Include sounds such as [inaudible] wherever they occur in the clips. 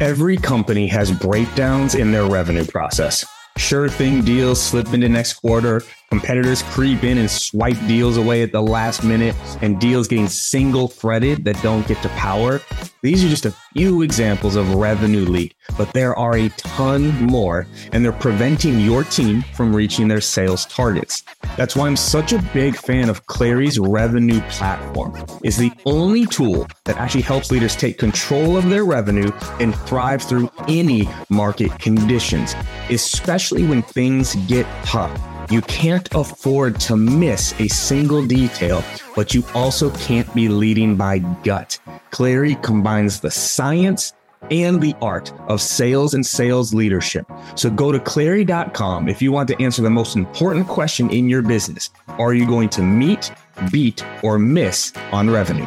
Every company has breakdowns in their revenue process. Sure thing deals slip into next quarter, competitors creep in and swipe deals away at the last minute, and deals getting single threaded that don't get to power. These are just a few examples of revenue leak, but there are a ton more, and they're preventing your team from reaching their sales targets. That's why I'm such a big fan of Clari's revenue platform. It's the only tool that actually helps leaders take control of their revenue and thrive through any market conditions, especially when things get tough. You can't afford to miss a single detail, but you also can't be leading by gut. Clary combines the science and the art of sales and sales leadership. So go to clari.com if you want to answer the most important question in your business. Are you going to meet, beat, or miss on revenue?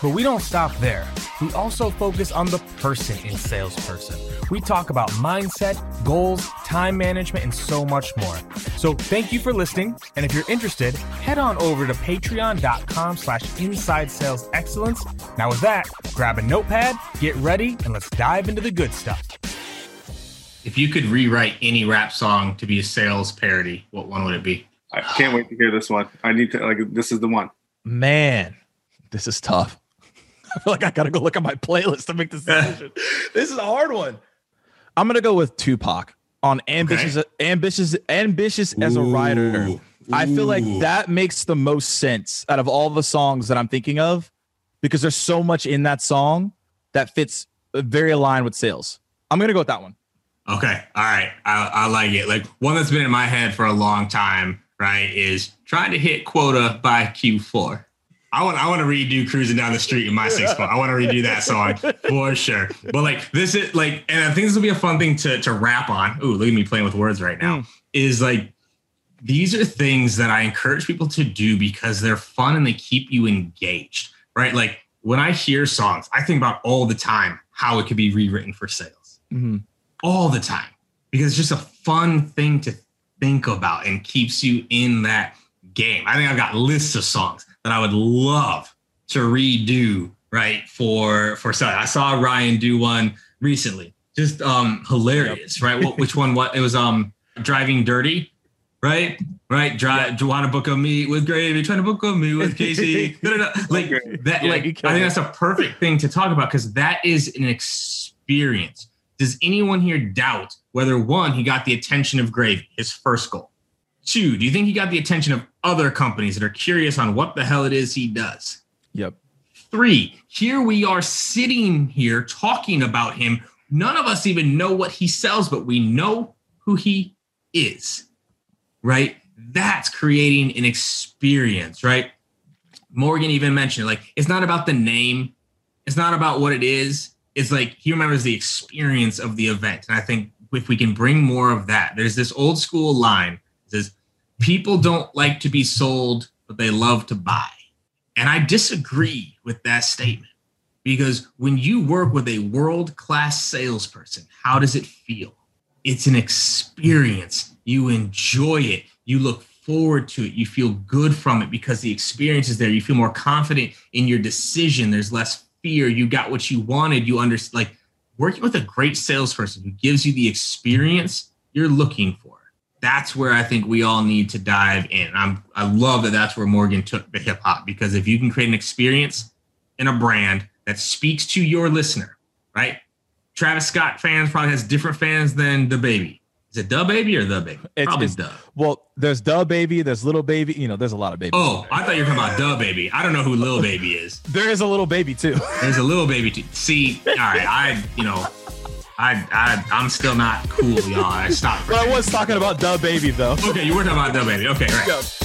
But we don't stop there. We also focus on the person in salesperson. We talk about mindset, goals, time management, and so much more. So thank you for listening. And if you're interested, head on over to patreon.com slash inside sales excellence. Now with that, grab a notepad, get ready, and let's dive into the good stuff. If you could rewrite any rap song to be a sales parody, what one would it be? I can't wait to hear this one. I need to like this is the one. Man, this is tough. I [laughs] feel like I gotta go look at my playlist to make this decision. [laughs] this is a hard one. I'm gonna go with Tupac on ambitious, okay. ambitious, Ambitionz Az a Ridah. Ooh. I feel like that makes the most sense out of all the songs that I'm thinking of because there's so much in that song that fits uh, very aligned with sales. I'm gonna go with that one. Okay, all right, I, I like it. Like one that's been in my head for a long time, right? Is trying to hit quota by Q4. I want I want to redo cruising down the street in my six phone. I want to redo that song [laughs] for sure. But like this is like, and I think this will be a fun thing to to rap on. Ooh, look at me playing with words right now. Mm. Is like these are things that I encourage people to do because they're fun and they keep you engaged, right? Like when I hear songs, I think about all the time how it could be rewritten for sales, mm-hmm. all the time because it's just a fun thing to think about and keeps you in that game. I think I've got lists of songs that I would love to redo right for for Sally. I saw Ryan do one recently. Just um hilarious, yep. right? Which one what it was um driving dirty, right? Right, drive. Do you want to book a meet with Gravy? Trying to book a meet with Casey. [laughs] No, no, no. Like that. Yeah, like I think that's a perfect thing to talk about because that is an experience. Does anyone here doubt whether one he got the attention of Gravy, his first goal, Two, do you think he got the attention of other companies that are curious on what the hell it is he does? Yep. Three, here we are sitting here talking about him. None of us even know what he sells, but we know who he is, right? That's creating an experience, right? Morgan even mentioned like it's not about the name, it's not about what it is. It's like he remembers the experience of the event. And I think if we can bring more of that, there's this old school line says people don't like to be sold, but they love to buy. And I disagree with that statement because when you work with a world class salesperson, how does it feel? It's an experience. You enjoy it. You look forward to it. You feel good from it because the experience is there. You feel more confident in your decision. There's less fear. You got what you wanted. You understand, like working with a great salesperson who gives you the experience you're looking for that's where I think we all need to dive in. I'm I love that that's where Morgan took the hip hop because if you can create an experience in a brand that speaks to your listener, right? Travis Scott fans probably has different fans than the baby. Is it DaBaby or the baby? It's, Probably it's, Duh. Well, there's DaBaby, there's Lil Baby. You know, there's a lot of babies. Oh, I thought you were talking about DaBaby. I don't know who Lil Baby is. [laughs] there is a little baby too. There's a little baby too. See, all right, I you know I, I I'm still not cool, y'all. I stopped. but I was talking about DaBaby though. Okay, you were talking about DaBaby. Okay, right. Yeah.